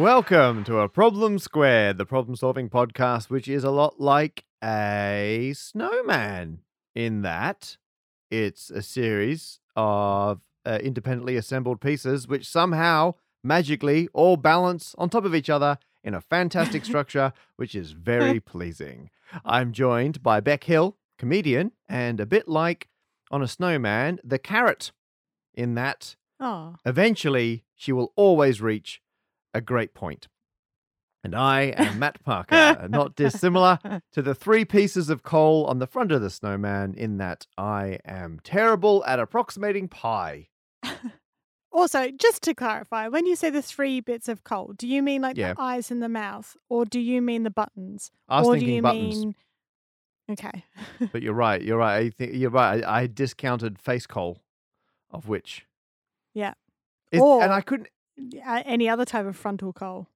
Welcome to a Problem Squared, the problem solving podcast, which is a lot like a snowman in that it's a series of uh, independently assembled pieces which somehow magically all balance on top of each other in a fantastic structure, which is very pleasing. I'm joined by Bec Hill, comedian, and a bit like on a snowman, the carrot, in that Oh, eventually she will always reach a great point. And I am Matt Parker, not dissimilar to the three pieces of coal on the front of the snowman, in that I am terrible at approximating pi. also, just to clarify, when you say the three bits of coal, do you mean like Yeah. the eyes and the mouth, or do you mean the buttons, I was or do you buttons, mean? Okay. but you're right. You're right. I think you're right. I, I discounted face coal, of which. Yeah. Is, Or- and I couldn't. Uh, any other type of frontal coal?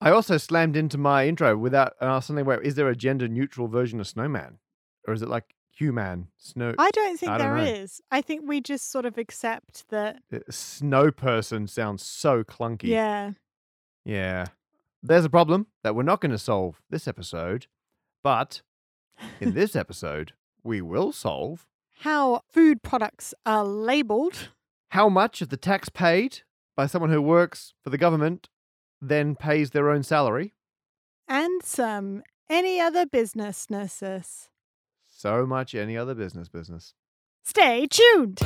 I also slammed into my intro without asked something. Where is there a gender neutral version of snowman, or is it like human snow? I don't think I don't is. know. I think we just sort of accept that. Uh, Snow person sounds so clunky. Yeah. Yeah. There's a problem that we're not going to solve this episode, but in this episode, we will solve How food products are labeled. how much of the tax paid by someone who works for the government then pays their own salary. And some any other business nurses. So much any other business business. Stay tuned.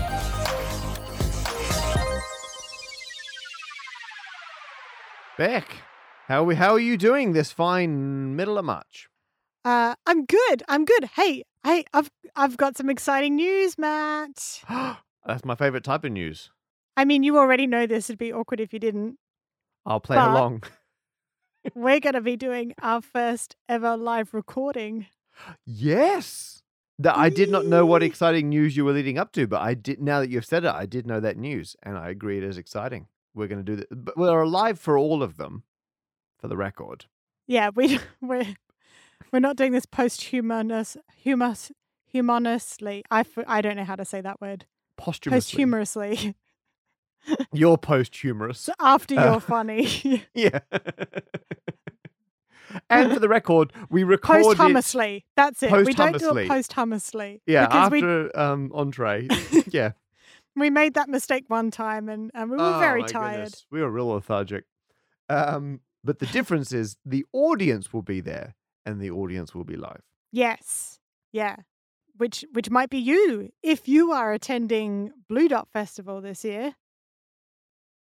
Bec, how we how are you doing this fine middle of March? Uh, I'm good. I'm good. Hey, hey, I've I've got some exciting news, Matt. That's my favorite type of news. I mean, you already know this. It'd be awkward if you didn't. I'll play But- along. We're going to be doing our first ever live recording. Yes. That I did not know what exciting news you were leading up to, but I did. Now that you've said it, I did know that news, and I agree it is exciting. We're going to do that, but we're alive for all of them, for the record. Yeah, we we're we're not doing this posthumanous humus humanously. I f- I don't know how to say that word. Posthumously, Posthumously. you're posthumorous. so after Uh, you're funny. Yeah. and for the record, we record it. Posthumously. That's it. We don't do it posthumously. Yeah, Because we after um entree. Yeah, we made that mistake one time and, and we were Oh, very tired. goodness. We were real lethargic. Um, but the difference is the audience will be there, and the audience will be live. Yes. Yeah. Which which might be you if you are attending Blue Dot Festival this year.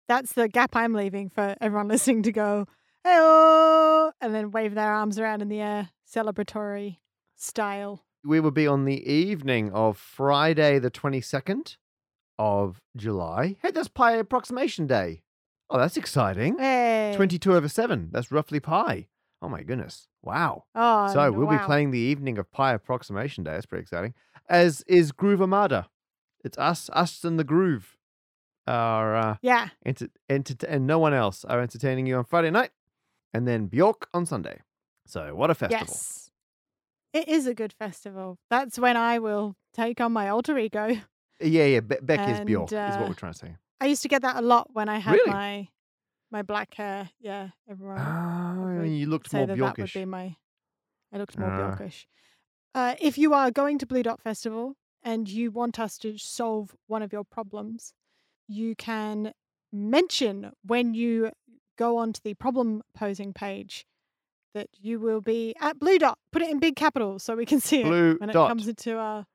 That's the gap I'm leaving for everyone listening to go, hello, and then wave their arms around in the air, celebratory style. We will be on the evening of Friday, the twenty second of July. Hey, that's Pi Approximation Day. Oh, that's exciting. Hey. 22 over 7. That's roughly pi. Oh my goodness. Wow. Oh, so we'll be playing the evening of Pi Approximation Day. That's pretty exciting. As is Groove Armada. It's us, us and the Groove are uh, Yeah. enter- enter- and no one else are entertaining you on Friday night, and then Bjork on Sunday. So what a festival! Yes. It is a good festival. That's when I will take on my alter ego. Yeah, yeah. Be- Bec is And, Bjork, is uh, what we're trying to say. I used to get that a lot when I had Really? my my black hair. Yeah, everyone. Ah, you looked more that that would Bjorkish. be my. I looked more Ah. Bjorkish. Uh, if you are going to Blue Dot Festival and you want us to solve one of your problems, you can mention when you go onto the problem posing page that you will be at Blue Dot. Put it in big capitals so we can see it when dot. it comes into our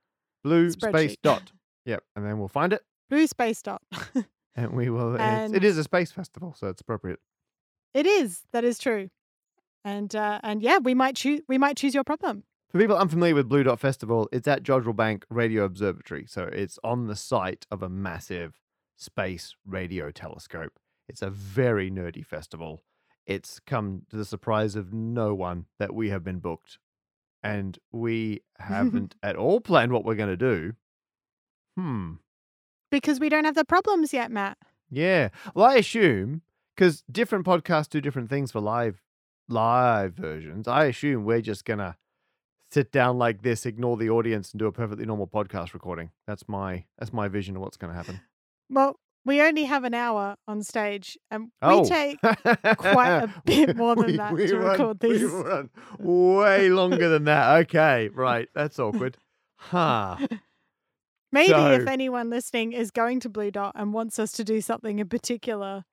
Blue space dot. Yep, and then we'll find it, blue space dot. and we will. And- is a space festival, so it's appropriate. it is. That is true. And uh, and yeah, we might choose. We might choose your problem. For people unfamiliar with Blue Dot Festival, it's at Jodrell Bank Radio Observatory. So it's on the site of a massive space radio telescope. It's a very nerdy festival. It's come to the surprise of no one that we have been booked. And we haven't at all planned what we're going to do. Hmm. Because we don't have the problems yet, Matt. Yeah. Well, I assume because different podcasts do different things for live live versions. I assume we're just gonna sit down like this, ignore the audience, and do a perfectly normal podcast recording. That's my that's my vision of what's gonna happen. Well, we only have an hour on stage, and Oh. we take quite a bit more than that to run, record we these. run way longer than that. Okay, right. That's awkward. Huh. maybe if anyone listening is going to Blue Dot and wants us to do something in particular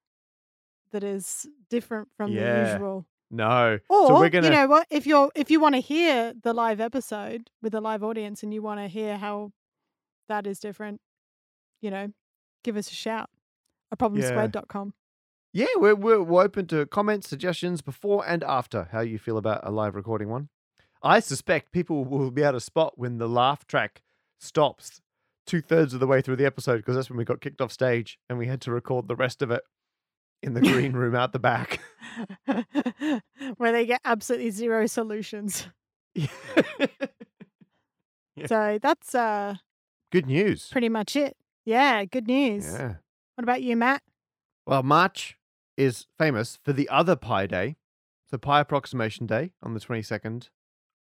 that is different from the usual. No. Or so we're gonna you know what? If you're if you want to hear the live episode with a live audience and you want to hear how that is different, you know, give us a shout. A problemsquared.com. Yeah, we're, we're we're open to comments, suggestions before and after how you feel about a live recording one. I suspect people will be able to spot when the laugh track stops two thirds of the way through the episode because that's when we got kicked off stage and we had to record the rest of it in the green room out the back. Where they get absolutely zero solutions. Yeah. Yeah. So that's uh Good news. pretty much it. Yeah, good news. Yeah. What about you, Matt? Well, March is famous for the other Pi Day. So Pi Approximation Day on the 22nd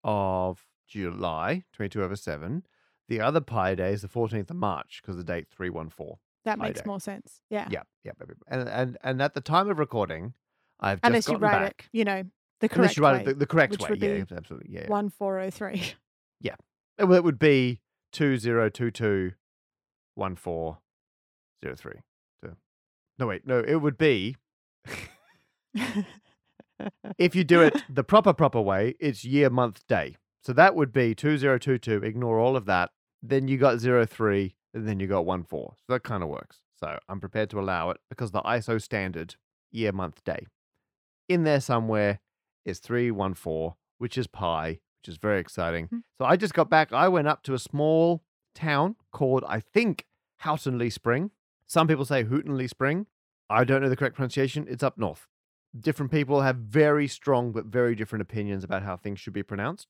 of July, 22 over 7. The other Pi Day is the 14th of March because the date 314. That Pi makes Day. more sense. Yeah. Yeah, yeah. And, and, and at the time of recording, I've just Unless you write back. it, you know, the correct Unless you write way. it the, the correct way. would Yeah, be absolutely. Yeah. One four oh three. Well, it would be 2022 1403. So- No, wait. No, it would be if you do it the proper proper way, it's year month day. So that would be 2022, ignore all of that. Then you got 03, and then you got 14. So that kind of works. So I'm prepared to allow it because the ISO standard year month day in there somewhere is 314, which is pi, which is very exciting. Mhm. So I just got back. I went up to a small town called, I think, Houghton Houghton-le-Spring. Some people say Houghton-le-Spring. I don't know the correct pronunciation. It's up north different people have very strong but very different opinions about how things should be pronounced.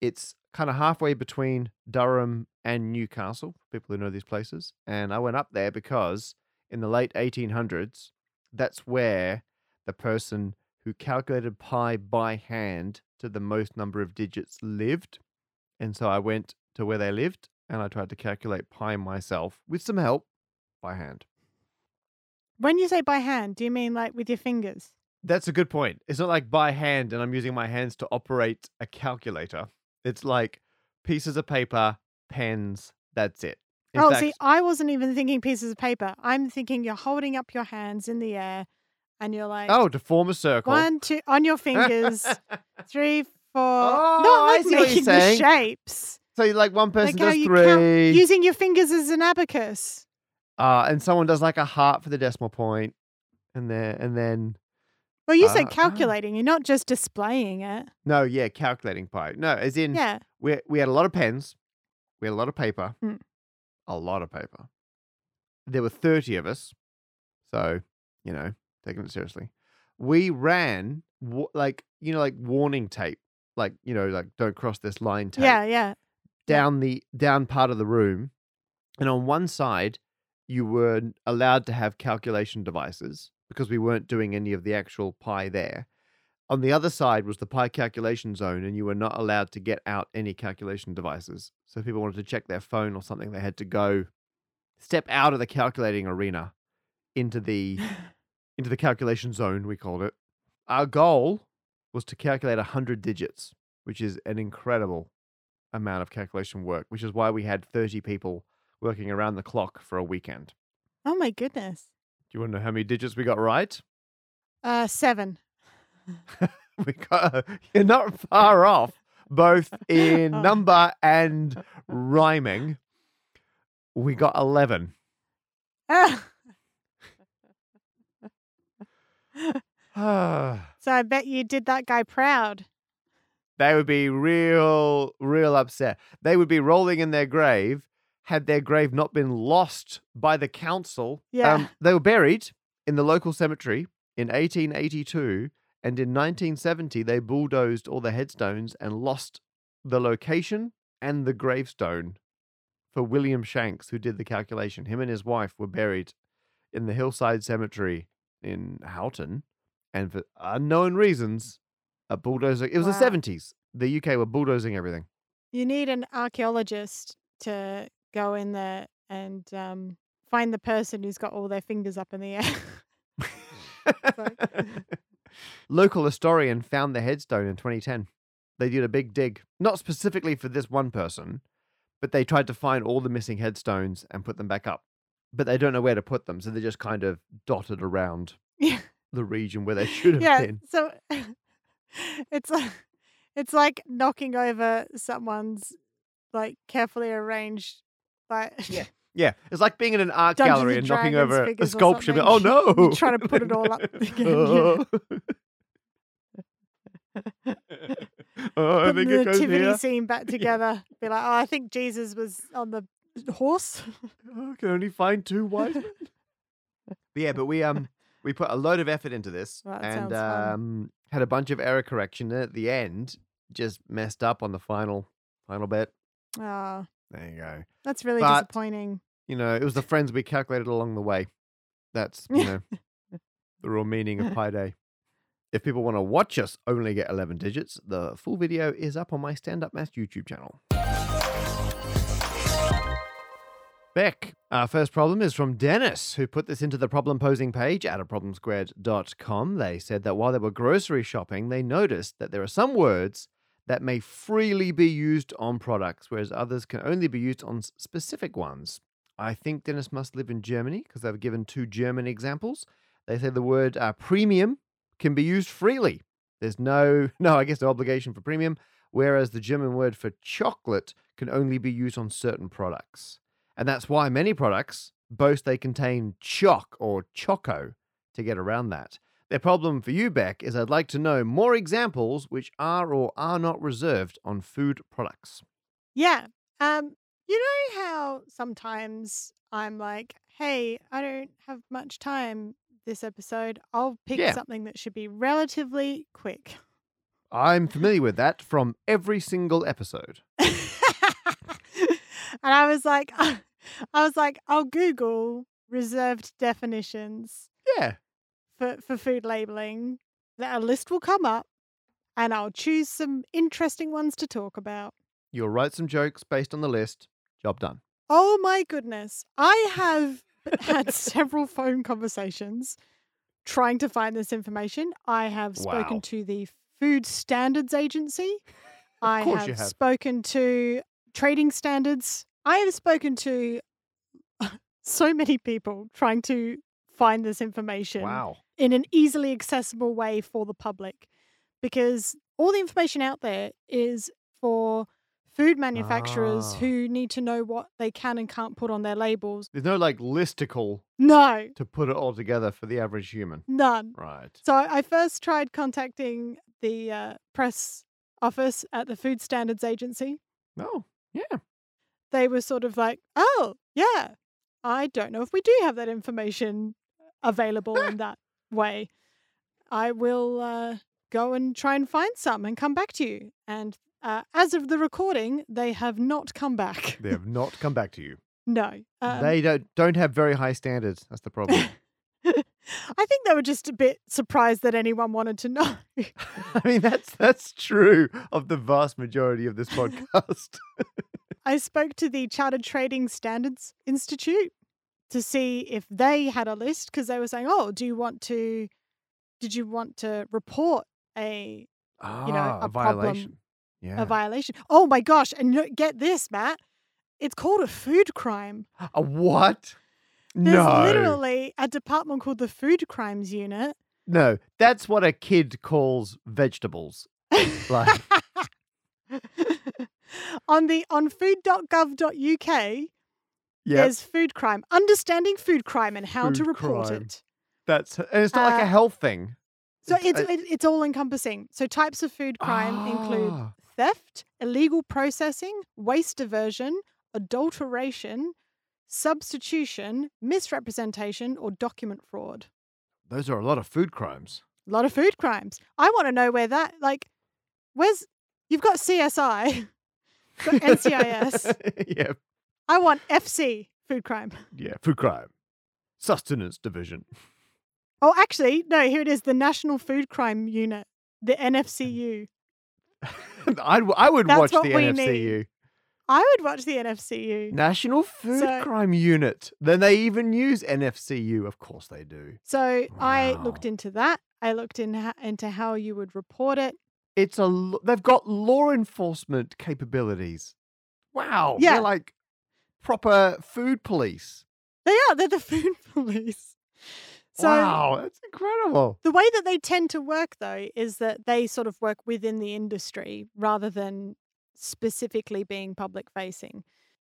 It's kind of halfway between Durham and Newcastle, people who know these places. And I went up there because in the late 1800s, that's where the person who calculated pi by hand to the most number of digits lived. And so I went to where they lived and I tried to calculate pi myself with some help by hand. when you say by hand, do you mean like with your fingers? That's a good point. It's not like by hand and I'm using my hands to operate a calculator. It's like pieces of paper, pens, that's it. In oh, fact, see, I wasn't even thinking pieces of paper. I'm thinking you're holding up your hands in the air and you're like oh, to form a circle. one, two on your fingers, three, four. Oh, Not like see what you're making the shapes. So like one person Like does you three, count using your fingers as an abacus. uh, and someone does like a heart for the decimal point, and then and then Well, you Ah, said ah. calculating. You're not just displaying it. no, yeah, calculating pi. No, as in Yeah. we we had a lot of pens, we had a lot of paper, Mm. a lot of paper. There were thirty of us, so you know, taking it seriously. We ran like you know, like warning tape, like you know, like don't cross this line tape Yeah, yeah. Down the down part of the room, and on one side you were allowed to have calculation devices because we weren't doing any of the actual pi there. On the other side was the pi calculation zone, and you were not allowed to get out any calculation devices. So if people wanted to check their phone or something, they had to go step out of the calculating arena into the into the calculation zone, we called it. Our goal was to calculate 100 digits, which is an incredible amount of calculation work, which is why we had 30 people working around the clock for a weekend. Oh my goodness. Do you want to know how many digits we got right? Uh, seven. We got you're not far off, both in Oh. number and rhyming. We got 11. Ah. so I bet you did that guy proud. Would be real, real upset. They would be rolling in their grave had their grave not been lost by the council. Yeah. Um, they were buried in the local cemetery in 1882, and in 1970, they bulldozed all the headstones and lost the location and the gravestone for William Shanks, who did the calculation. Him and his wife were buried in the Hillside Cemetery in Houghton, and for unknown reasons, a bulldozer. It was Wow. the 70s. The UK were bulldozing everything. You need an archaeologist to go in there and um, find the person who's got all their fingers up in the air. Local historian found the headstone in 2010. They did a big dig, not specifically for this one person, but they tried to find all the missing headstones and put them back up. But they don't know where to put them, so they're just kind of dotted around Yeah. the region where they should have yeah. been. So it's like it's like knocking over someone's like carefully arranged like Yeah. Yeah, it's like being in an art Dungeons gallery and and knocking over a sculpture. but- Oh no! You're trying to put it all up again, oh, I think the it goes nativity here. scene back together. Be like, oh, I think Jesus was on the horse. Oh, I can only find two wise men. yeah, but we um we put a load of effort into this Well, and um had a bunch of error correction and at the end. Just messed up on the final final bit. Oh, There you go. that's really But- disappointing. You know, it was the friends we calculated along the way. That's you know the real meaning of Pi Day. If people want to watch us only get 11 digits, the full video is up on my Stand Up Maths YouTube channel. Our first problem is from Dennis, who put this into the problem posing page at a problemsquared.com. They said that while they were grocery shopping, they noticed that there are some words that may freely be used on products, whereas others can only be used on specific ones. I think Dennis must live in Germany because they've given two German examples. They say the word uh, premium can be used freely. There's no, no, I guess no obligation for premium, whereas the German word for chocolate can only be used on certain products. And that's why many products boast they contain choc or choco to get around that. Their problem for you, Bec, is I'd like to know more examples which are or are not reserved on food products. Yeah. Um, you know how sometimes I'm like, hey, I don't have much time this episode. I'll pick Yeah. something that should be relatively quick. I'm familiar with that from every single episode. and I was like, I was like, I'll Google reserved definitions Yeah. for, for food labeling. That a list will come up and I'll choose some interesting ones to talk about. You'll write some jokes based on the list. Job done. Oh my goodness. I have had several phone conversations trying to find this information. I have spoken Wow. to the Food Standards Agency. I course have, you have. spoken to trading standards. I have spoken to so many people trying to find this information Wow. in an easily accessible way for the public because all the information out there is for food manufacturers Ah. who need to know what they can and can't put on their labels. There's no like listicle No, to put it all together for the average human. none. Right. So I first tried contacting the uh, press office at the Food Standards Agency. Oh, yeah. They were sort of like, oh, yeah, I don't know if we do have that information available in that way. I will uh, go and try and find some and come back to you. And uh, as of the recording, they have not come back. They have not come back to you. no. Um, they don't don't have very high standards. That's the problem. I think they were just a bit surprised that anyone wanted to know. I mean, that's that's true of the vast majority of this podcast. I spoke to the Chartered Trading Standards Institute to see if they had a list because they were saying, "Oh, do you want to? Did you want to report a Ah, know, a, a problem, violation. Yeah. a violation?" Oh my gosh! And you get this, Matt, it's called a food crime. a what? There's no. literally a department called the Food Crimes Unit. No, that's what a kid calls vegetables. Like- on the on food.gov.uk, Yeah, there's food crime, understanding food crime and how to report crime. it. that's and it's not like a uh, health thing. So it's uh, it's all encompassing. So types of food crime include Ah, theft, illegal processing, waste diversion, adulteration, substitution, misrepresentation, or document fraud. Those are a lot of food crimes. A lot of food crimes. I want to know where that like where's you've got CSI, got NCIS. yeah, I want FC food crime. yeah, food crime. Sustenance division. Oh, actually, no, here it is the National Food Crime Unit, the NFCU. I'd, I would That's watch the NFCU. need. I would watch the NFCU. National Food So- Crime Unit. Then they even use NFCU. Of course they do. So I looked into that. I looked in into how you would report it. It's a they've got law enforcement capabilities. Wow. Yeah. They're like proper food police. They are. They're the food police. So wow, that's incredible. the way that they tend to work, though, is that they sort of work within the industry rather than specifically being public facing.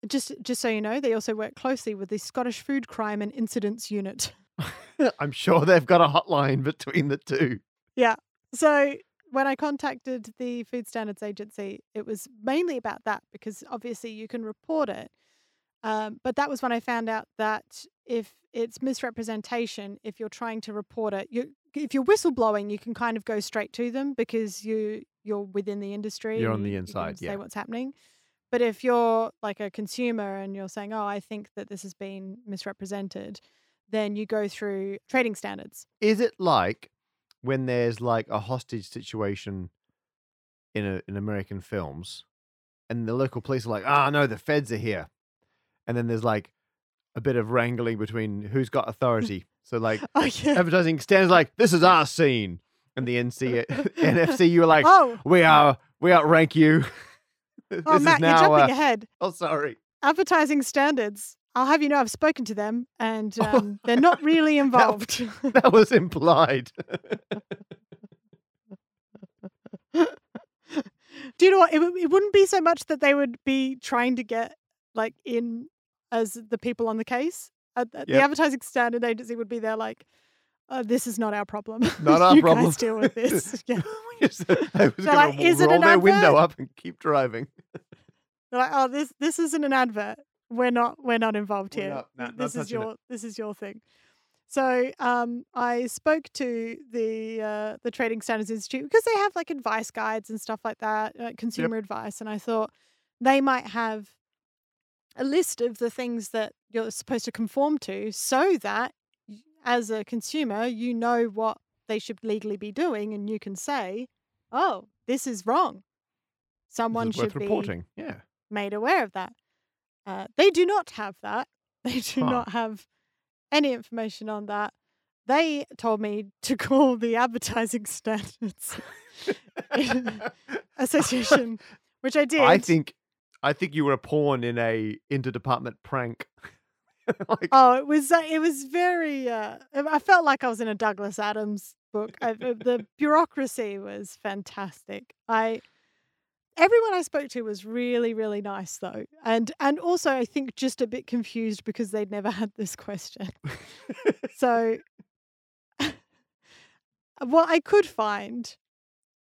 Just, just so you know, they also work closely with the Scottish Food Crime and Incidents Unit. I'm sure they've got a hotline between the two. Yeah. So when I contacted the Food Standards Agency, it was mainly about that because obviously you can report it. Um, but that was when I found out that if it's misrepresentation, if you're trying to report it, you if you're whistleblowing, you can kind of go straight to them because you you're within the industry. You're on the you- you can inside, say yeah. what's happening. But if you're like a consumer and you're saying, "Oh, I think that this has been misrepresented," then you go through trading standards. Is it like when there's like a hostage situation in a, in American films, and the local police are like, "Ah, no, the feds are here," and then there's like a bit of wrangling between who's got authority. So like Oh yeah. advertising stands like, "This is our scene," and the NC NFCU are like, oh, "We are we outrank you." this oh, is Matt, now. you're jumping uh, ahead. oh, sorry. advertising standards. I'll have you know I've spoken to them and Oh, um, they're not really involved. That was implied. Do you know what? It, it wouldn't be so much that they would be trying to get like in as the people on the case. Uh, uh, The advertising standard agency would be there like, uh, this is not our problem. Not our you problem. guys deal with this. yeah. They was like, roll their window up and keep driving. They're like, oh, this this isn't an advert. We're not we're not involved We're here. not- not- not this is touching it." your this is your thing. So um, I spoke to the uh, the Trading Standards Institute because they have like advice guides and stuff like that, uh, consumer advice, and I thought they might have a list of the things that you're supposed to conform to, so that as a consumer you know what they should legally be doing, and you can say, "Oh, this is wrong." Someone this is should be reporting. Yeah. made aware of that. Uh, they do not have that. They do Huh. not have any information on that. They told me to call the Advertising Standards Association, which I did. I think I think you were a pawn in a interdepartment prank. like, Oh, it was uh, it was very. Uh, I felt like I was in a Douglas Adams book. I, the bureaucracy was fantastic. I everyone I spoke to was really really nice though, and and also I think just a bit confused because they'd never had this question. So what I could find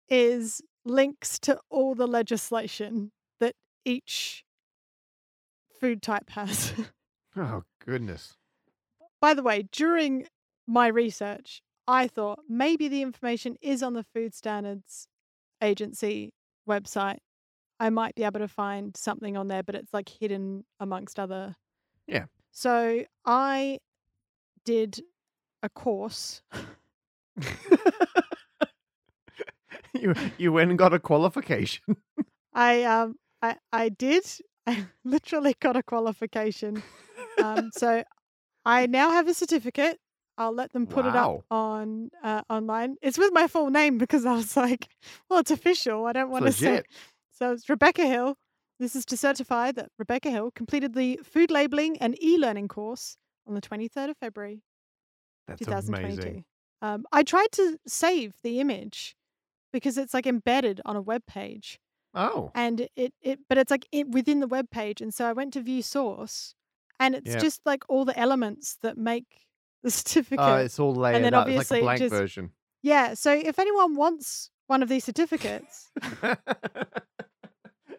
is links to all the legislation that each food type has. oh goodness. By the way, during my research, I thought maybe the information is on the Food Standards Agency website. I might be able to find something on there, but it's like hidden amongst other. Yeah. So I did a course. you you went and got a qualification. I um I I did. I literally got a qualification. Um, so I now have a certificate. I'll let them put it up on uh, online. It's with my full name because I was like, well, it's official. I don't want to say. So it's Rebecca Hill. This is to certify that Rebecca Hill completed the food labeling and e-learning course on the 23rd of February, That's 2022. amazing. Um, I tried to save the image because it's like embedded on a web page Oh. and it, it but it's like it, within the web page and so i went to view source and it's Yep. just like all the elements that make the certificate Oh, it's all layered then up. It's like obviously a blank just- version. yeah so if anyone wants one of these certificates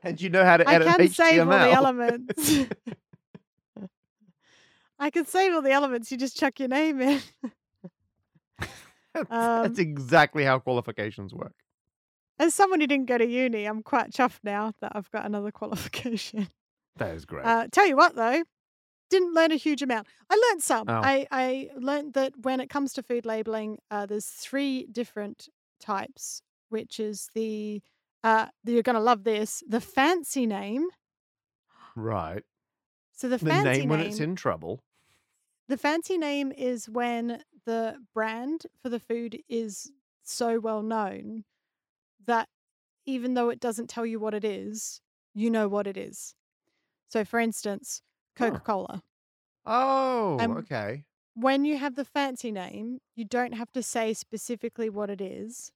and you know how to i edit can HTML. save all the elements i can save all the elements you just chuck your name in That's, Um, that's exactly how qualifications work. as someone who didn't go to uni i'm quite chuffed now that i've got another qualification That is great. Uh, tell you what, though, didn't learn a huge amount. I learned some. Oh. I, I learned that when it comes to food labeling, uh, there's three different types, which is the, uh, you're going to love this, the fancy name, Right. So the The fancy name name, when it's in trouble. the fancy name is when the brand for the food is so well known that even though it doesn't tell you what it is, you know what it is. So for instance, Coca-Cola. Oh, Um, okay. when you have the fancy name, you don't have to say specifically what it is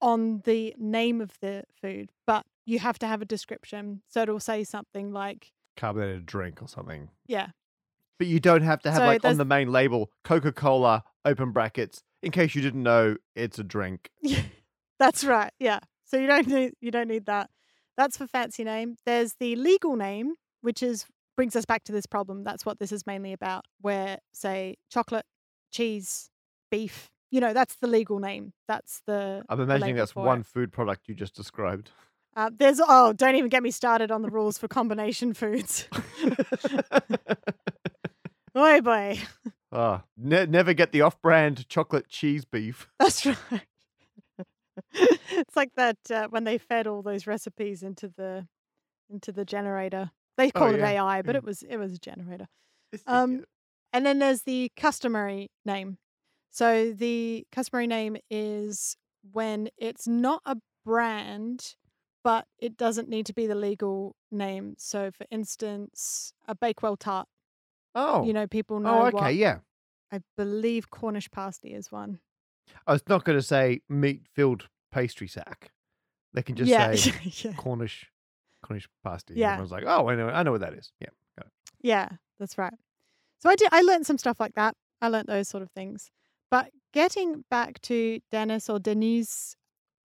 on the name of the food, but you have to have a description. So it'll say something like, Carbonated drink or something. yeah, But you don't have to have So like on the main label Coca Cola open brackets in case you didn't know it's a drink. that's right. Yeah. So you don't need you don't need that. That's for fancy name. There's the legal name, which is brings us back to this problem. That's what this is mainly about. Where say chocolate, cheese, beef, you know, that's the legal name. That's the I'm imagining that's for it. one food product you just described. Uh, there's oh, don't even get me started on the rules for combination foods. Oi boy, Ah, ne- never get the off-brand chocolate cheese beef. that's right. it's like that uh, when they fed all those recipes into the into the generator. They Oh, called it. AI, but Mm. it was it was a generator. Um, And then there's the customary name. So the customary name is when it's not a brand, but it doesn't need to be the legal name. So, for instance, a Bakewell tart. oh, You know, people oh, know oh, okay, what yeah. I believe Cornish pasty is one. Oh, I was not going to say meat-filled pastry sack. They can just yeah, say yeah, Cornish, Cornish pasty. Yeah. Everyone's like, oh, I know, I know what that is. Yeah. yeah, that's right. So I did. I learned some stuff like that. I learned those sort of things. But getting back to Dennis or Denise,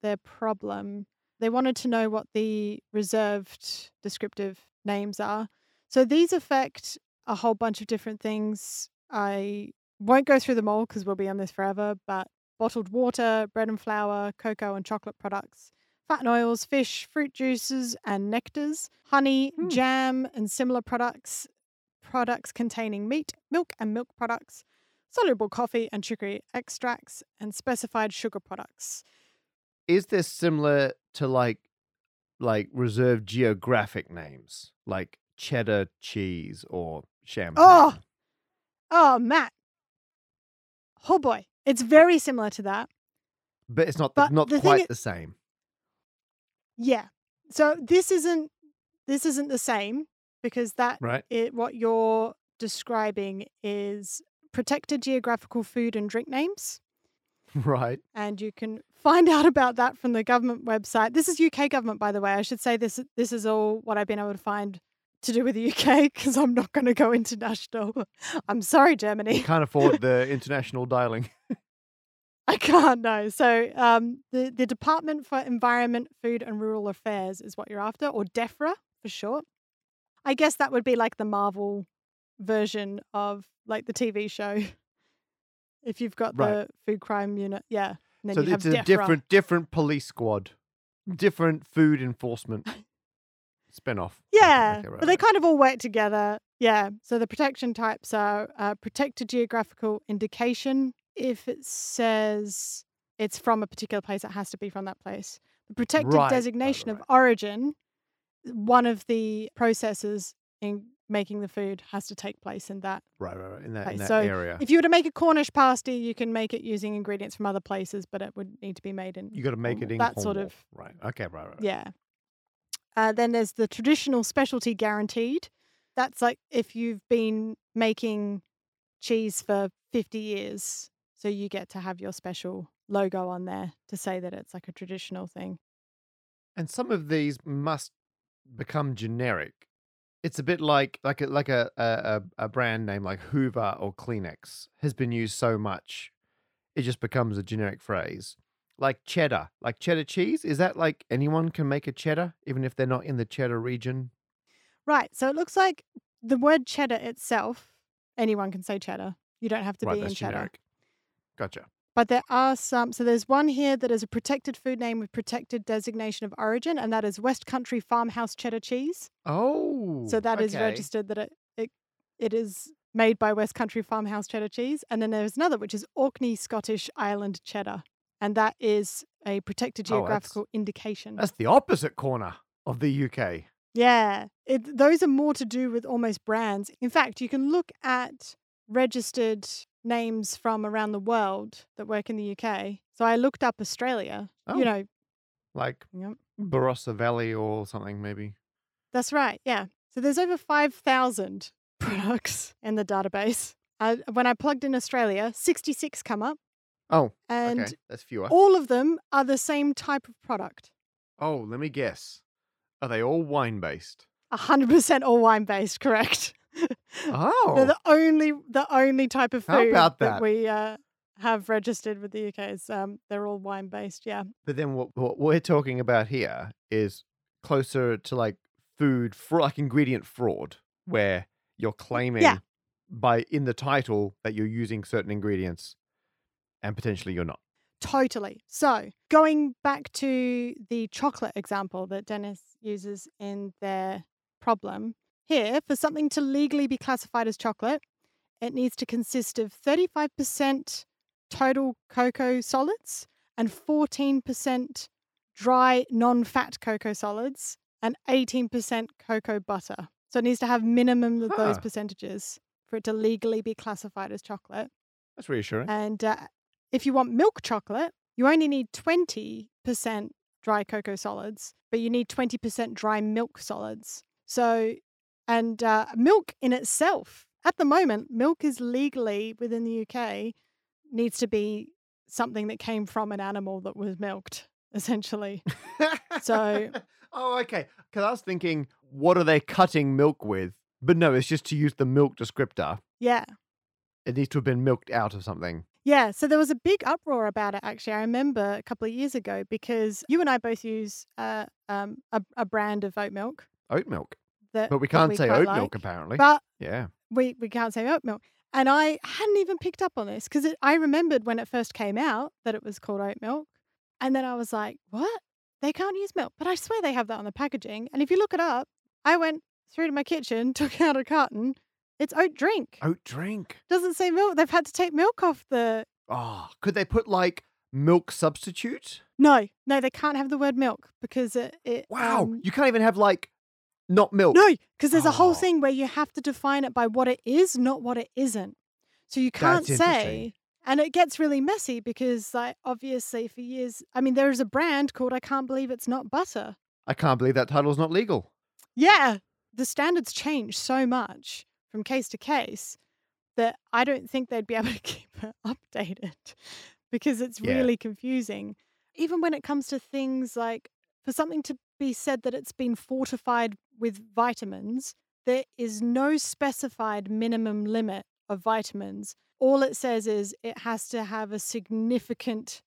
their problem, they wanted to know what the reserved descriptive names are. So these affect a whole bunch of different things. I won't go through them all because we'll be on this forever, but bottled water, bread and flour, cocoa and chocolate products, fat and oils, fish, fruit juices and nectars, honey, Hmm. jam and similar products, products containing meat, milk and milk products, soluble coffee and chicory extracts, and specified sugar products. Is this similar to like, like reserved geographic names, like cheddar cheese or oh! champagne? Oh! Oh, Matt. Oh boy. It's very similar to that. but it's not but not the quite the same. Yeah. So this isn't this isn't the same because that Right. it what you're describing is protected geographical food and drink names. Right. and you can find out about that from the government website. This is UK government, by the way. I should say this. This is all what I've been able to find to do with the UK because I'm not going to go international. I'm sorry, Germany. Can't afford the international dialing. I can't know. So um, the the Department for Environment, Food and Rural Affairs is what you're after, or DEFRA for short. I guess that would be like the Marvel version of like the TV show. If you've got Right. the food crime unit, yeah. So you have it's a DEFRA. different different police squad, different food enforcement spin-off. Yeah, okay, right, but they right. kind of all work together. Yeah. So the protection types are uh, protected geographical indication. If it says it's from a particular place, it has to be from that place. The protected designation of origin, one of the processes in making the food has to take place in that. right, right, right, in that, in that so area. If you were to make a Cornish pasty, you can make it using ingredients from other places, but it would need to be made in You got to make it in that sort of right. Okay, right, right. right. yeah. Uh, then there's the traditional specialty guaranteed. That's like if you've been making cheese for 50 years. So you get to have your special logo on there to say that it's like a traditional thing. And some of these must become generic. It's a bit like like a like a a, a brand name like Hoover or Kleenex has been used so much, it just becomes a generic phrase. Like cheddar, like cheddar cheese. Is that like anyone can make a cheddar, even if they're not in the cheddar region? Right. So it looks like the word cheddar itself, anyone can say cheddar. You don't have to right, be in cheddar. generic. Gotcha. But there are some. So there's one here that is a protected food name with protected designation of origin, and that is West Country Farmhouse Cheddar Cheese. Oh, So that is okay. registered that it, it it is made by West Country Farmhouse Cheddar Cheese. And then there's another which is Orkney Scottish Island Cheddar. And that is a protected Oh, that's- geographical indication. That's the opposite corner of the UK. Yeah, it, those are more to do with almost brands. In fact, you can look at registered names from around the world that work in the UK. So I looked up Australia. Oh. You know, Like yep, Barossa Valley or something, maybe. that's right. Yeah. So there's over 5,000 products in the database. Uh, when I plugged in Australia, 66 come up, Oh, and okay. That's fewer. all of them are the same type of product. Oh, let me guess. Are they all wine based? 100% all wine based, correct? They're Oh, the only the only type of How food about that? we uh, have registered with the UK is um, they're all wine based. Yeah, but then what, what we're talking about here is closer to like food, like ingredient fraud, where you're claiming by in the title that you're using certain ingredients and potentially you're not. totally. So going back to the chocolate example that Dennis uses in their problem here, for something to legally be classified as chocolate, it needs to consist of 35% total cocoa solids and 14% dry non-fat cocoa solids and 18% cocoa butter. So it needs to have minimum of those percentages for it to legally be classified as chocolate. That's reassuring. And uh, if you want milk chocolate, you only need 20% dry cocoa solids, but you need 20% dry milk solids. So, and uh, milk in itself, at the moment, milk is legally within the UK, needs to be something that came from an animal that was milked, essentially. So- oh, okay. Because I was thinking, what are they cutting milk with? But no, it's just to use the milk descriptor. Yeah. It needs to have been milked out of something. Yeah, so there was a big uproar about it actually. I remember a couple of years ago because you and I both use uh, um, a, a brand of oat milk Oat milk. That But we can't say oat like, milk, apparently. But yeah. we, we can't say oat milk. And I hadn't even picked up on this because I remembered when it first came out that it was called oat milk. And then I was like, what? They can't use milk. But I swear they have that on the packaging. And if you look it up, I went through to my kitchen, took out a carton. It's oat drink. Oat drink. Doesn't say milk. They've had to take milk off the. Oh, could they put like milk substitute? No, no, they can't have the word milk because it. it Wow. um, you can't even have like not milk. No, because there's a whole Oh. thing where you have to define it by what it is, not what it isn't. So you can't That's say, and it gets really messy because, like, obviously, for years, I mean, there is a brand called "I Can't Believe It's Not Butter." I can't believe that title's not legal. Yeah, the standards change so much from case to case that I don't think they'd be able to keep it updated because it's Yeah. really confusing. Even when it comes to things like for something to be said that it's been fortified with vitamins, there is no specified minimum limit of vitamins. All it says is it has to have a significant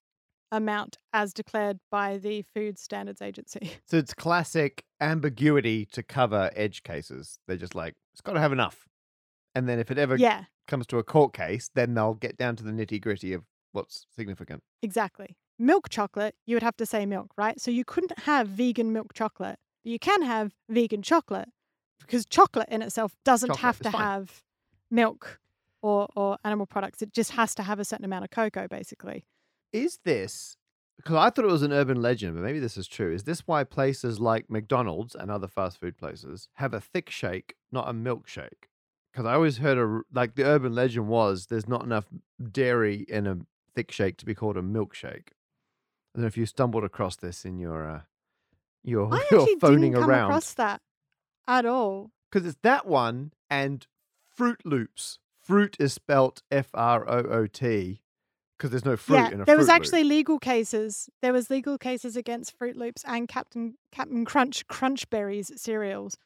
amount as declared by the Food Standards Agency. So it's classic ambiguity to cover edge cases. They're just like, it's got to have enough. And then if it ever yeah. comes to a court case, then they'll get down to the nitty gritty of what's significant. Exactly. Milk chocolate, you would have to say milk, right? So you couldn't have vegan milk chocolate, but you can have vegan chocolate because chocolate in itself doesn't Chocolate have to fine. have milk or, or animal products. It just has to have a certain amount of cocoa, basically. Is this, because I thought it was an urban legend, but maybe this is true. Is this why places like McDonald's and other fast food places have a thick shake, not a milkshake? Because I always heard a, like the urban legend was there's not enough dairy in a thick shake to be called a milkshake. I don't know if you stumbled across this in your, uh, your, I your actually phoning didn't come around. across that at all. Because it's that one and Froot Loops. Fruit is spelt F R O O T because there's no fruit yeah, in a there Fruit was Loop. actually legal cases. There was legal cases against Froot Loops and Captain Captain Crunch Crunch Berries cereals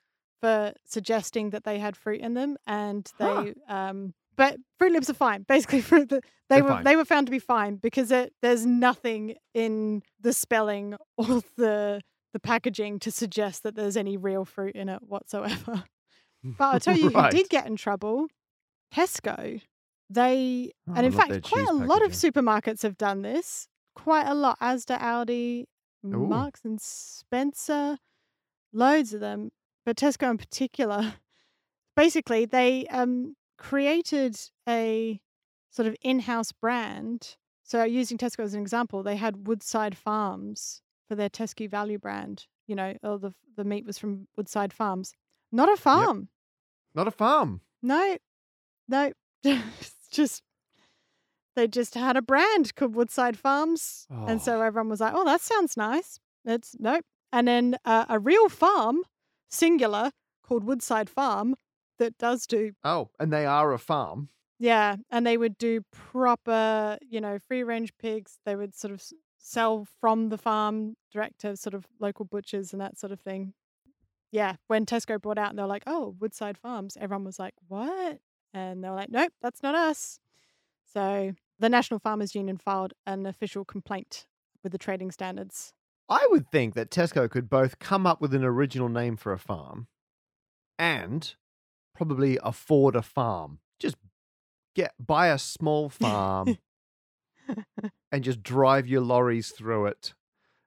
for suggesting that they had fruit in them, and Huh. they um. But Froot Loops are fine. Basically, fruit they They're were fine. they were found to be fine because it, there's nothing in the spelling or the the packaging to suggest that there's any real fruit in it whatsoever. But I'll tell you who did get in trouble. Tesco. They Oh, and in fact, quite a lot of supermarkets have done this. Quite a lot. Asda, Aldi, Ooh. Marks and Spencer, loads of them. But Tesco in particular, basically, they um, created a sort of in-house brand. So using Tesco as an example, they had Woodside Farms for their Tesco value brand, you know, oh, the the meat was from Woodside Farms. Not a farm. Not a farm. No, no, it's just they just had a brand called Woodside Farms, and so everyone was like, "Oh, that sounds nice." It's nope. And then uh, a real farm, singular, called Woodside Farm, that does do Oh, and they are a farm. yeah, and they would do proper, you know, free range pigs. They would sort of sell from the farm direct to sort of local butchers and that sort of thing. Yeah, when Tesco brought out and they're like, "Oh, Woodside Farms," everyone was like, "What?" And they were like, "Nope, that's not us." So the National Farmers Union filed an official complaint with the trading standards. I would think that Tesco could both come up with an original name for a farm and probably afford a farm. Just get buy a small farm and just drive your lorries through it.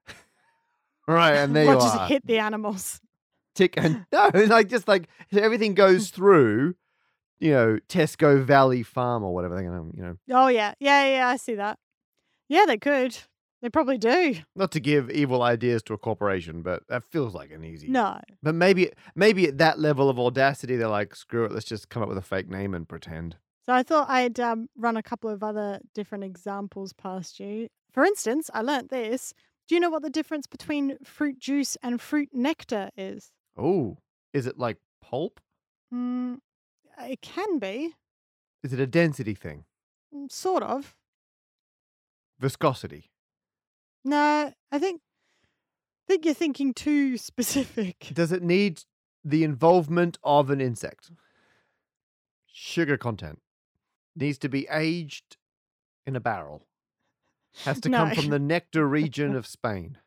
right, and there Or you just are. hit the animals. Tick and no, like just like everything goes through, you know, Tesco Valley Farm or whatever they're gonna, you know, Oh yeah, yeah, yeah. I see that. Yeah, they could. They probably do. not to give evil ideas to a corporation, but that feels like an easy. No. But maybe maybe at that level of audacity, they're like, screw it, let's just come up with a fake name and pretend. So I thought I'd um, run a couple of other different examples past you. For instance, I learnt this. Do you know what the difference between fruit juice and fruit nectar is? Oh, is it like pulp? Mm, it can be, Is it a density thing? mm, sort of. Viscosity? No, I think think you're thinking too specific. Does it need the involvement of an insect? Sugar content needs to be aged in a barrel. Has to come from the nectar region of Spain.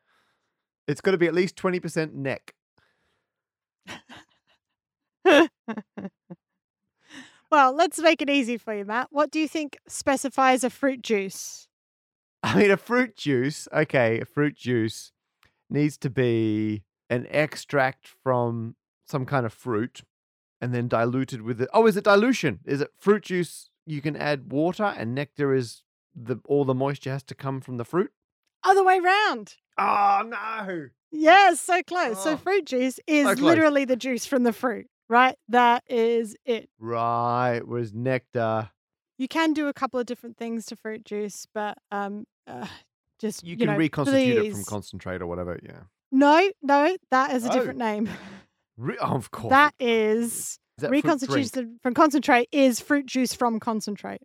It's got to be at least 20% neck. well, let's make it easy for you, Matt. What do you think specifies a fruit juice? I mean, a fruit juice, okay, a fruit juice needs to be an extract from some kind of fruit and then diluted with it. Oh, is it dilution? Is it fruit juice? You can add water and nectar is the all the moisture has to come from the fruit? Other way round. Oh, no. Yes, so close. So Oh, fruit juice is close. literally the juice from the fruit, right? That is it. Right, was nectar. You can do a couple of different things to fruit juice, but um, uh, just You you can know, reconstitute it from concentrate or whatever. Yeah. No, no, that is a Oh. different name. Re- oh, of course. That is is that reconstitution from concentrate is fruit juice from concentrate.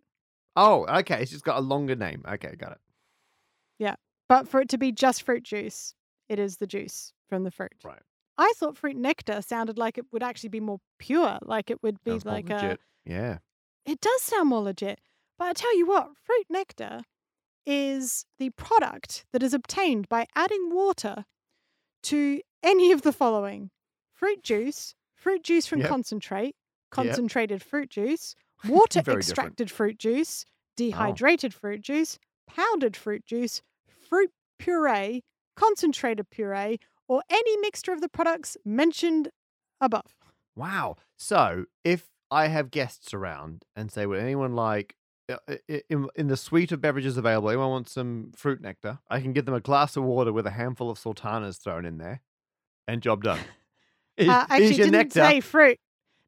Oh, okay. It's just got a longer name. Okay, got it. Yeah, but for it to be just fruit juice, it is the juice from the fruit. Right. I thought fruit nectar sounded like it would actually be more pure, like it would be Sounds like a. Yeah. It does sound more legit. But I tell you what, fruit nectar is the product that is obtained by adding water to any of the following fruit juice, fruit juice from Yep. concentrate, concentrated fruit juice, water Very different. extracted fruit juice, oh. dehydrated fruit juice, powdered fruit juice, fruit puree, concentrated puree, or any mixture of the products mentioned above. Wow. So if I have guests around and say, would anyone like uh, i- in, in the suite of beverages available, anyone want some fruit nectar? I can give them a glass of water with a handful of sultanas thrown in there, and job done. Uh, actually, didn't nectar. say fruit.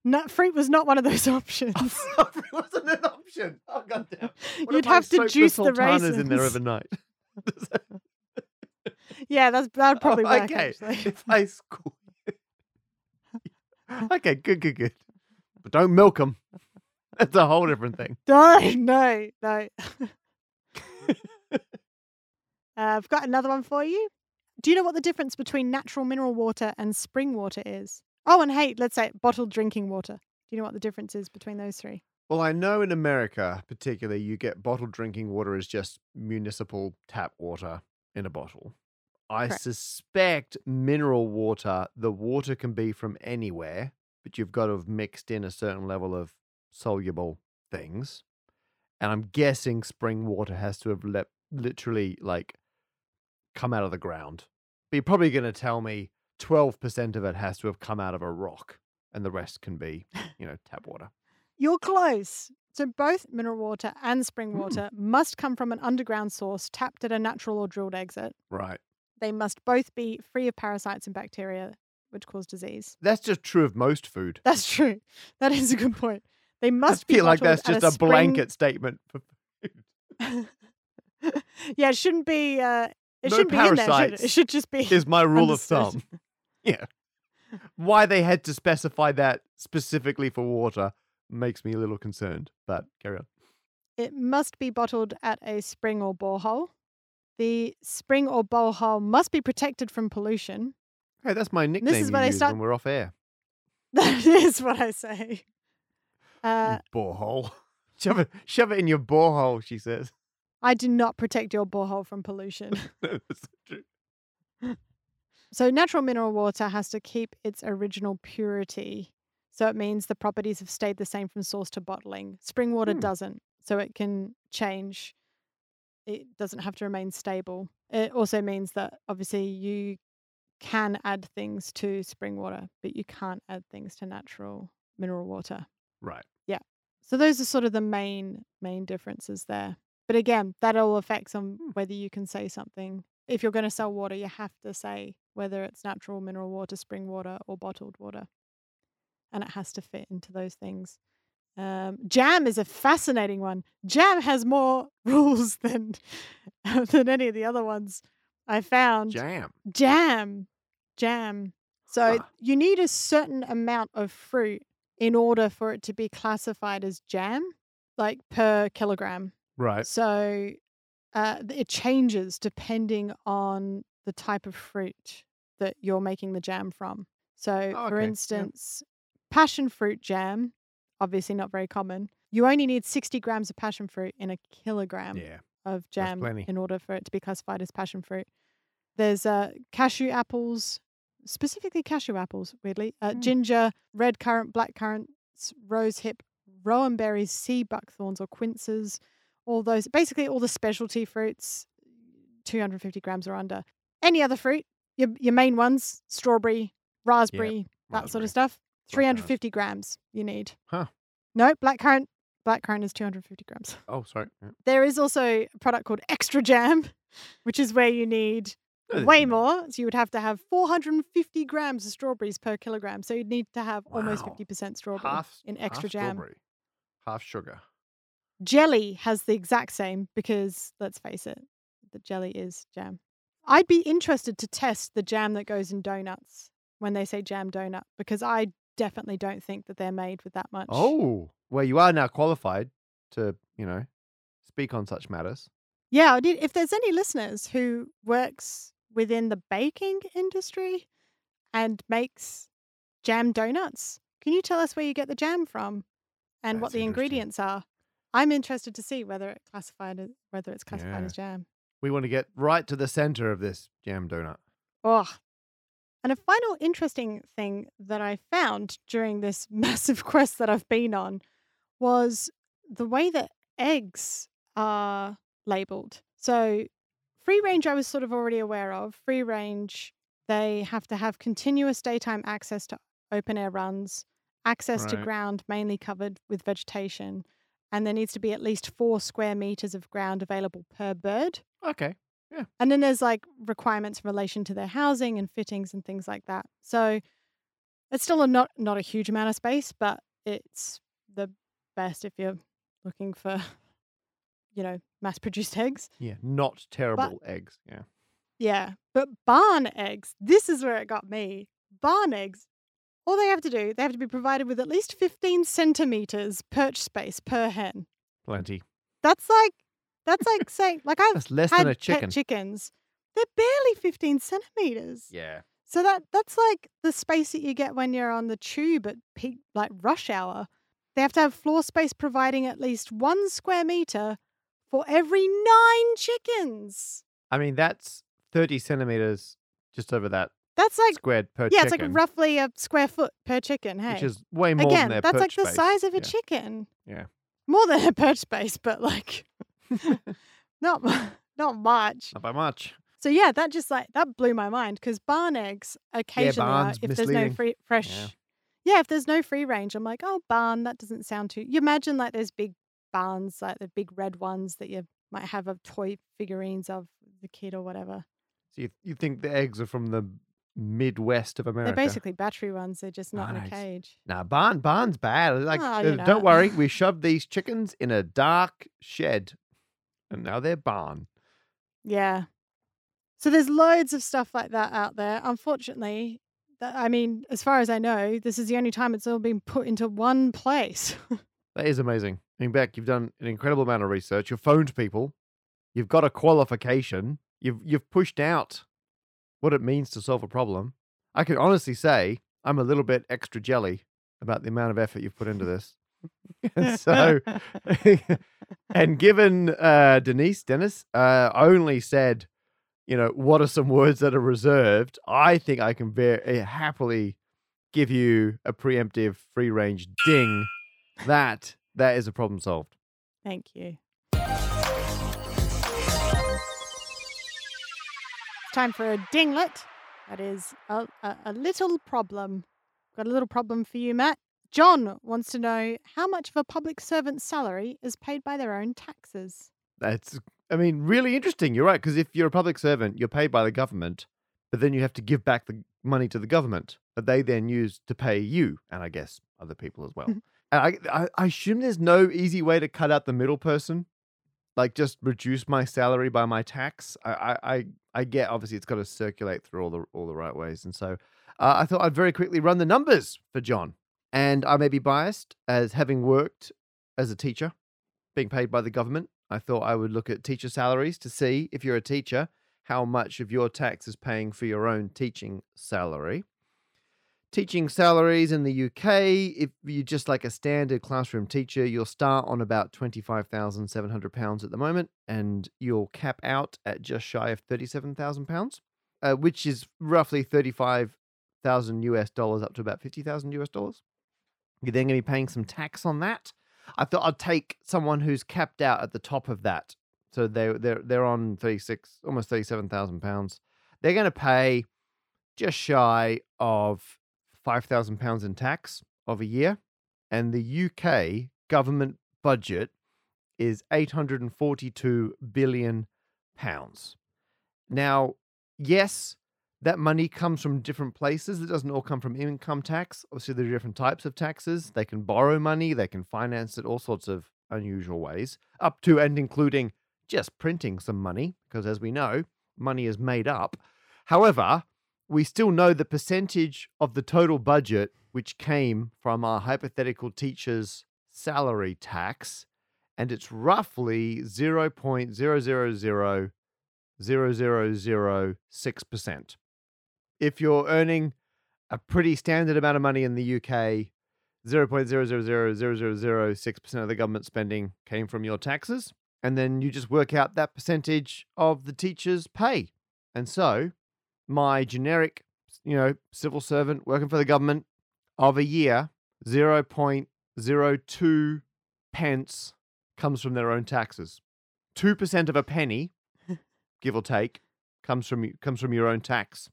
No, fruit was not one of those options. it wasn't an option. Oh goddamn! What You'd have to juice the sultanas in there raisins. overnight. yeah, that's that would probably work. okay, Actually. if I school. okay, good, good, good. But don't milk them. That's a whole different thing. No, no, no. uh, I've got another one for you. Do you know what the difference between natural mineral water and spring water is? Oh, and hey, let's say bottled drinking water. Do you know what the difference is between those three? Well, I know in America, particularly, you get bottled drinking water as just municipal tap water in a bottle. I Correct. suspect mineral water, the water can be from anywhere, but you've got to have mixed in a certain level of soluble things. And I'm guessing spring water has to have le- literally like come out of the ground. But you're probably going to tell me 12% of it has to have come out of a rock and the rest can be, you know, tap water. You're close. So both mineral water and spring Hmm. water must come from an underground source tapped at a natural or drilled exit. Right. They must both be free of parasites and bacteria which cause disease. That's just true of most food. That's true. That is a good point. They I must be feel like that's just a, spring- blanket statement. For yeah, it shouldn't be. Uh, it No shouldn't be in there. Should it? parasites it should just be. is my rule of thumb. Yeah. Why they had to specify that specifically for water makes me a little concerned, but carry on. It must be bottled at a spring or borehole. The spring or borehole must be protected from pollution. Hey, that's my nickname This is what I start- when we're off air. That is what I say. Uh, borehole. shove, it, shove it in your borehole, she says. I do not protect your borehole from pollution. That's true. So, natural mineral water has to keep its original purity. So, it means the properties have stayed the same from source to bottling. Spring water Hmm. doesn't. So, it can change. It doesn't have to remain stable. It also means that obviously you can add things to spring water, but you can't add things to natural mineral water. Right. Yeah. So those are sort of the main main differences there. But again, that all affects on Hmm. whether you can say something. If you're going to sell water, you have to say whether it's natural mineral water, spring water, or bottled water, and it has to fit into those things. Um, jam is a fascinating one. Jam has more rules than than any of the other ones I found Jam. jam jam so you need a certain amount of fruit in order for it to be classified as jam like per kilogram Right. so uh, it changes depending on the type of fruit that you're making the jam from so Oh, for okay. Yeah. instance passion fruit jam obviously not very common you only need 60 grams of passion fruit in a kilogram Yeah. Of jam in order for it to be classified as passion fruit. There's uh, cashew apples, specifically cashew apples, weirdly, uh, Mm. ginger, red currant, black currants, rose hip, rowan berries, sea buckthorns or quinces, all those, basically all the specialty fruits, 250 grams or under. Any other fruit, your, your main ones, strawberry, raspberry, that sort of stuff, 350 grams you need. Huh. No, black currant, black currant is 250 grams. Oh, sorry. There is also a product called Extra Jam, which is where you need oh, No, way no- more. So you would have to have 450 grams of strawberries per kilogram. So you'd need to have almost Wow. 50% strawberry Half in extra half jam. strawberry, half sugar. Jelly has the exact same because let's face it, the jelly is jam. I'd be interested to test the jam that goes in donuts when they say jam donut because I definitely don't think that they're made with that much. Oh, well, you are now qualified to, you know, speak on such matters. Yeah, I did- if there's any listeners who works within the baking industry and makes jam donuts, can you tell us where you get the jam from and what the ingredients are? I'm interested to see whether it classified as, whether it's classified Yeah. as jam. We want to get right to the center of this jam donut. Oh. And a final interesting thing that I found during this massive quest that I've been on was the way that eggs are labeled. So, free range, I was sort of already aware of. Free range, they have to have continuous daytime access to open air runs, access to ground mainly covered with vegetation, and there needs to be at least four square meters of ground available per bird. Okay. And then there's like requirements in relation to their housing and fittings and things like that. So it's still a not not a huge amount of space, but it's the best if you're looking for, you know, mass produced eggs. Yeah. Not terrible eggs. Yeah. Yeah. But barn eggs, this is where it got me. Barn eggs, all they have to do, they have to be provided with at least 15 centimeters perch space per hen. Plenty. That's like that's like saying like I've That's less had than a pet chickens. They're barely 15 centimeters. yeah. So that that's like the space that you get when you're on the tube at peak like rush hour. They have to have floor space providing at least one square meter for every nine chickens. I mean, that's 30 centimeters just over that That's like squared per yeah, chicken. it's like roughly a square foot per chicken. Hey, Which is way more again, than their that's like the space. size of a Yeah. chicken. Yeah. more than a perch space, but like not not much. Not by much. So yeah, that just like that blew my mind because barn eggs occasionally barn's if there's no free fresh. Yeah. Yeah. if there's no free range, I'm like, oh, barn. That doesn't sound too. You imagine like those big barns, like the big red ones that you might have of toy figurines of the kid or whatever. So you, you think the eggs are from the Midwest of America? They're basically battery ones. They're just not in a cage. Nah, barn barn's bad. Like, Oh, uh, you know. don't worry, we shoved these chickens in a dark shed, and now they're barn. Yeah. So there's loads of stuff like that out there. Unfortunately, that, I mean, as far as I know, this is the only time it's all been put into one place. That is amazing. I mean, Bec, you've done an incredible amount of research. You've phoned people. You've got a qualification. You've you've pushed out what it means to solve a problem. I can honestly say I'm a little bit extra jelly about the amount of effort you've put into this. so, and given uh, Denise Dennis uh, only said, you know, what are some words that are reserved? I think I can very happily give you a preemptive free range ding. That that is a problem solved. Thank you. It's time for a dinglet. That is a, a, a little problem. Got a little problem for you, Matt. John wants to know how much of a public servant's salary is paid by their own taxes. That's I mean really interesting. You're right because if you're a public servant, you're paid by the government, but then you have to give back the money to the government that they then use to pay you and I guess other people as well. And I, I I assume there's no easy way to cut out the middle person, like just reduce my salary by my tax. I I I, I get obviously it's got to circulate through all the all the right ways, and so uh, I thought I'd very quickly run the numbers for John. And I may be biased as having worked as a teacher, being paid by the government. I thought I would look at teacher salaries to see if you're a teacher, how much of your tax is paying for your own teaching salary. Teaching salaries in the UK, if you're just like a standard classroom teacher, you'll start on about £25,700 at the moment and you'll cap out at just shy of £37,000, uh, which is roughly 35,000 US dollars up to about 50,000 US dollars. You're then going to be paying some tax on that. I thought I'd take someone who's capped out at the top of that. So they they're they're on 36 almost 37,000 pounds. They're going to pay just shy of 5,000 pounds in tax of a year and the UK government budget is 842 billion pounds. Now, yes, that money comes from different places. It doesn't all come from income tax. Obviously, there are different types of taxes. They can borrow money, they can finance it all sorts of unusual ways, up to and including just printing some money, because as we know, money is made up. However, we still know the percentage of the total budget which came from our hypothetical teacher's salary tax, and it's roughly 0.000 0006%. If you're earning a pretty standard amount of money in the UK, 0.000006% of the government spending came from your taxes. And then you just work out that percentage of the teacher's pay. And so my generic, you know, civil servant working for the government of a year, 0.02 pence comes from their own taxes. 2% of a penny, give or take, comes from comes from your own tax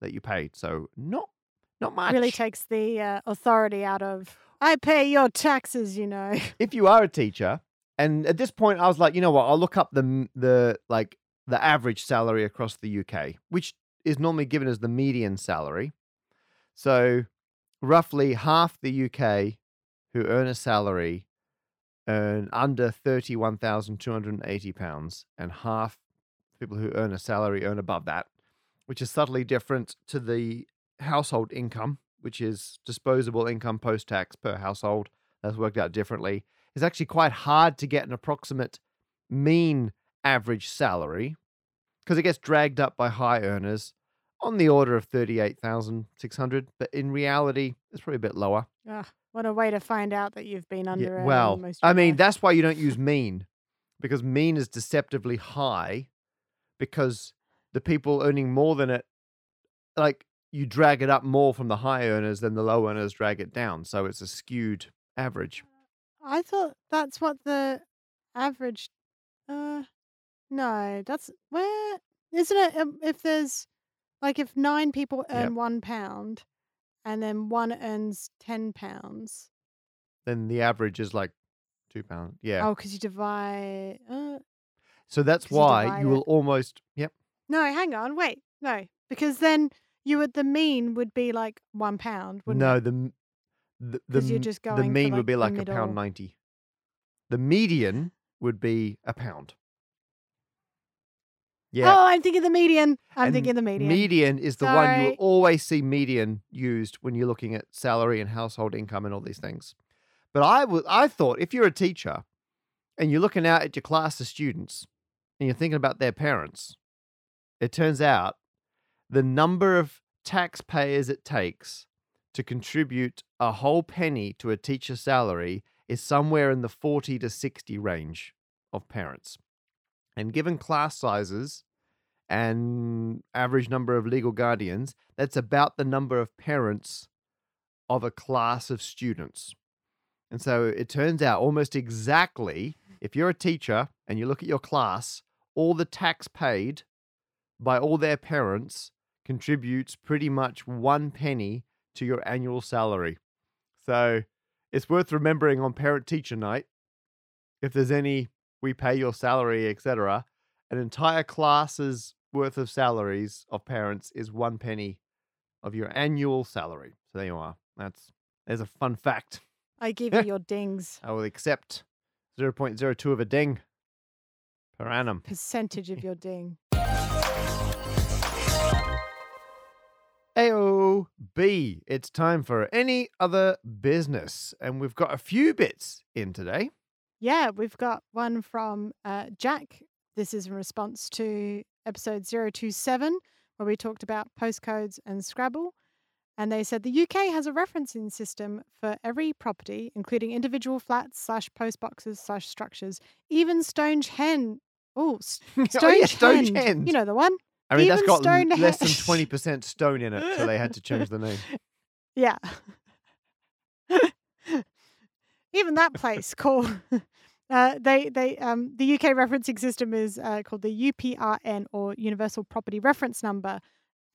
that you paid. So not not much. Really takes the uh, authority out of, I pay your taxes, you know. if you are a teacher, and at this point I was like, you know what, I'll look up the the like the average salary across the UK, which is normally given as the median salary. So roughly half the UK who earn a salary earn under thirty-one thousand two hundred and eighty pounds, and half people who earn a salary earn above that, which is subtly different to the household income, which is disposable income post tax per household. That's worked out differently. It's actually quite hard to get an approximate mean average salary because it gets dragged up by high earners on the order of 38,600, but in reality, it's probably a bit lower. Ah, what a way to find out that you've been under Yeah, well, most I mean, life. that's why you don't use mean because mean is deceptively high because the people earning more than it, like you drag it up more from the high earners than the low earners drag it down. So it's a skewed average. I thought that's what the average. Uh, no, that's where isn't it? Um, if there's like if nine people earn Yep. one pound, and then one earns ten pounds. Then the average is like two pounds. Yeah. Oh, because you divide. Uh, So that's why you it. will almost, yep. No, hang on, wait, no, because then you would the mean would be like one pound, wouldn't no, it? the the the, 'Cause you're just the going for, mean like, would be the like a middle. pound ninety. The median would be a pound. Yeah. Oh, I'm thinking the median. I'm and thinking the median. Median is the one you will always see median used when you're looking at salary and household income and all these things. But I would I thought if you're a teacher and you're looking out at your class of students and you're thinking about their parents, it turns out the number of taxpayers it takes to contribute a whole penny to a teacher's salary is somewhere in the 40 to 60 range of parents. And given class sizes and average number of legal guardians, that's about the number of parents of a class of students. And so it turns out almost exactly if you're a teacher and you look at your class, all the tax paid by all their parents contributes pretty much one penny to your annual salary. So it's worth remembering on parent teacher night if there's any we pay your salary, etc. An entire class's worth of salaries of parents is one penny of your annual salary. So there you are. That's there's a fun fact. I give you your dings. I will accept 0.02 of a ding per annum. Percentage of your ding. AOB. It's time for any other business. And we've got a few bits in today. Yeah, we've got one from uh, Jack. This is in response to episode 027, where we talked about postcodes and Scrabble. And they said the UK has a referencing system for every property, including individual flats slash post boxes slash structures, even Stonehenge. Oh, S- oh, Stonehenge. yeah, Stonehenge. You know the one? I mean, that's got Stonehenge- less than 20% stone in it, so they had to change the name. Yeah. Even that place called uh, they they um the UK referencing system is uh, called the UPRN or Universal Property Reference Number.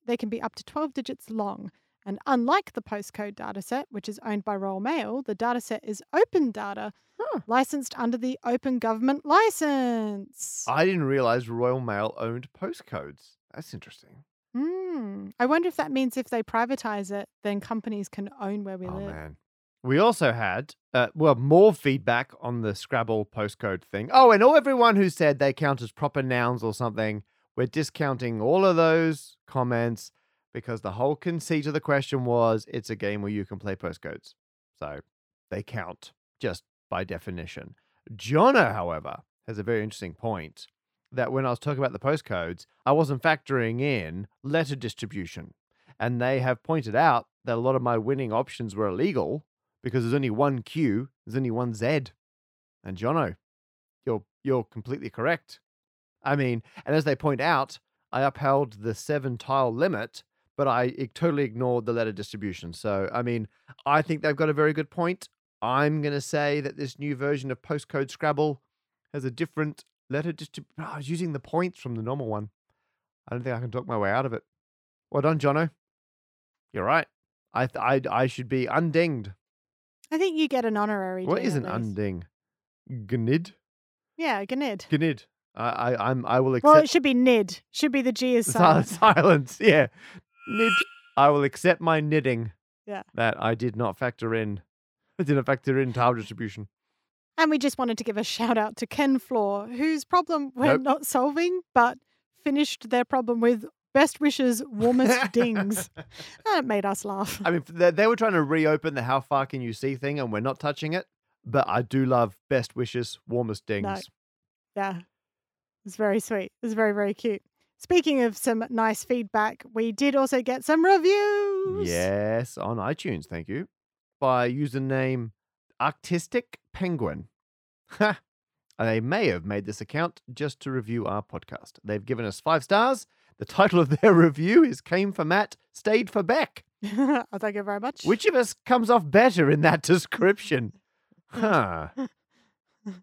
They can be up to 12 digits long. And unlike the postcode dataset, which is owned by Royal Mail, the dataset is open data, Huh. licensed under the Open Government License. I didn't realize Royal Mail owned postcodes. That's interesting. Hmm. I wonder if that means if they privatize it, then companies can own where we live. Oh, live. man. We also had, uh, well, more feedback on the Scrabble postcode thing. Oh, and all everyone who said they count as proper nouns or something, we're discounting all of those comments because the whole conceit of the question was it's a game where you can play postcodes. So they count just by definition. Jono, however, has a very interesting point that when I was talking about the postcodes, I wasn't factoring in letter distribution. And they have pointed out that a lot of my winning options were illegal because there's only one Q, there's only one Z. And Jono, you're you're completely correct. I mean, and as they point out, I upheld the seven tile limit, but I totally ignored the letter distribution. So, I mean, I think they've got a very good point. I'm going to say that this new version of postcode Scrabble has a different letter distribution. Ah, I was using the points from the normal one. I don't think I can talk my way out of it. Well done, Jono. You're right. I th- I I should be undinged. I think you get an honorary. What is an unding? Gnid? Yeah, gnid. Gnid. I, I I'm I will accept. Well, it should be Nid. Should be the G is si- silent. silence. Yeah. Nid. I will accept my knitting. Yeah. That I did not factor in. I didn't factor in tile distribution. And we just wanted to give a shout out to Ken Floor, whose problem we're Nope. not solving, but finished their problem with best wishes, warmest dings. That made us laugh. I mean, they, they were trying to reopen the how far can you see thing, and we're not touching it. But I do love best wishes, warmest dings. Yeah. It's very sweet. It's very, very cute. Speaking of some nice feedback, we did also get some reviews. Yes, on iTunes, thank you. By username Artistic Penguin. Ha! They may have made this account just to review our podcast. They've given us five stars. The title of their review is Came for Matt, Stayed for Bec. oh, thank you very much. Which of us comes off better in that description? Huh.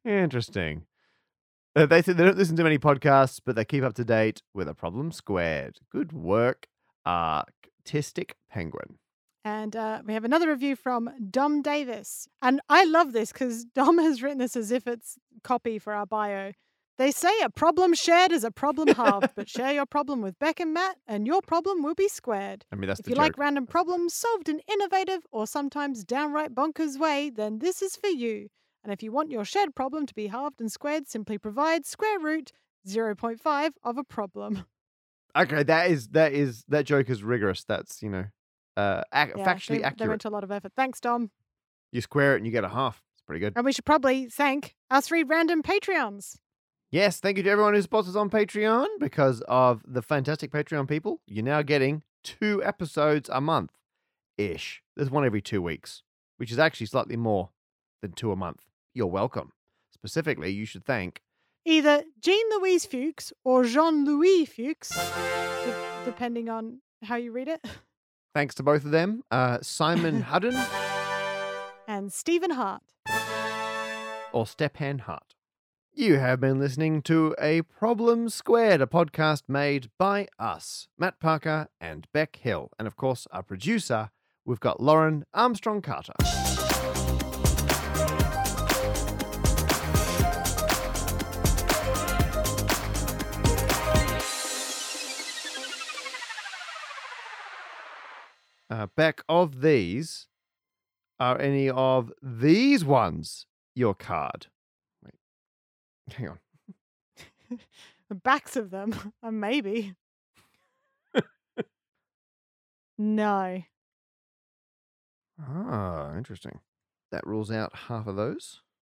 Interesting. Uh, they said they don't listen to many podcasts, but they keep up to date with a problem squared. Good work, Artistic Penguin. And uh, we have another review from Dom Davis. And I love this because Dom has written this as if it's copy for our bio. They say a problem shared is a problem halved, but share your problem with Bec and Matt, and your problem will be squared. I mean, that's If you joke. like random problems solved in innovative or sometimes downright bonkers way, then this is for you. And if you want your shared problem to be halved and squared, simply provide square root 0.5 of a problem. okay, that is that is that joke is rigorous. That's you know, uh, ac- Yeah, factually they, They went to a lot of effort. Thanks, Dom. You square it and you get a half. It's pretty good. And we should probably thank our three random Patreons. Yes, thank you to everyone who sponsors on Patreon because of the fantastic Patreon people. You're now getting two episodes a month ish. There's one every two weeks, which is actually slightly more than two a month. You're welcome. Specifically, you should thank Either Jean Louise Fuchs or Jean Louis Fuchs, de- depending on how you read it, thanks to both of them, uh, Simon Hudden and Stephen Hart. or Stepan Hart. You have been listening to A Problem Squared, a podcast made by us, Matt Parker and Bec Hill. And of course, our producer, we've got Lauren Armstrong Carter. Uh, Bec, of these, are any of these ones your card? Wait, hang on. The backs of them, uh, maybe. no. Ah, interesting. That rules out half of those.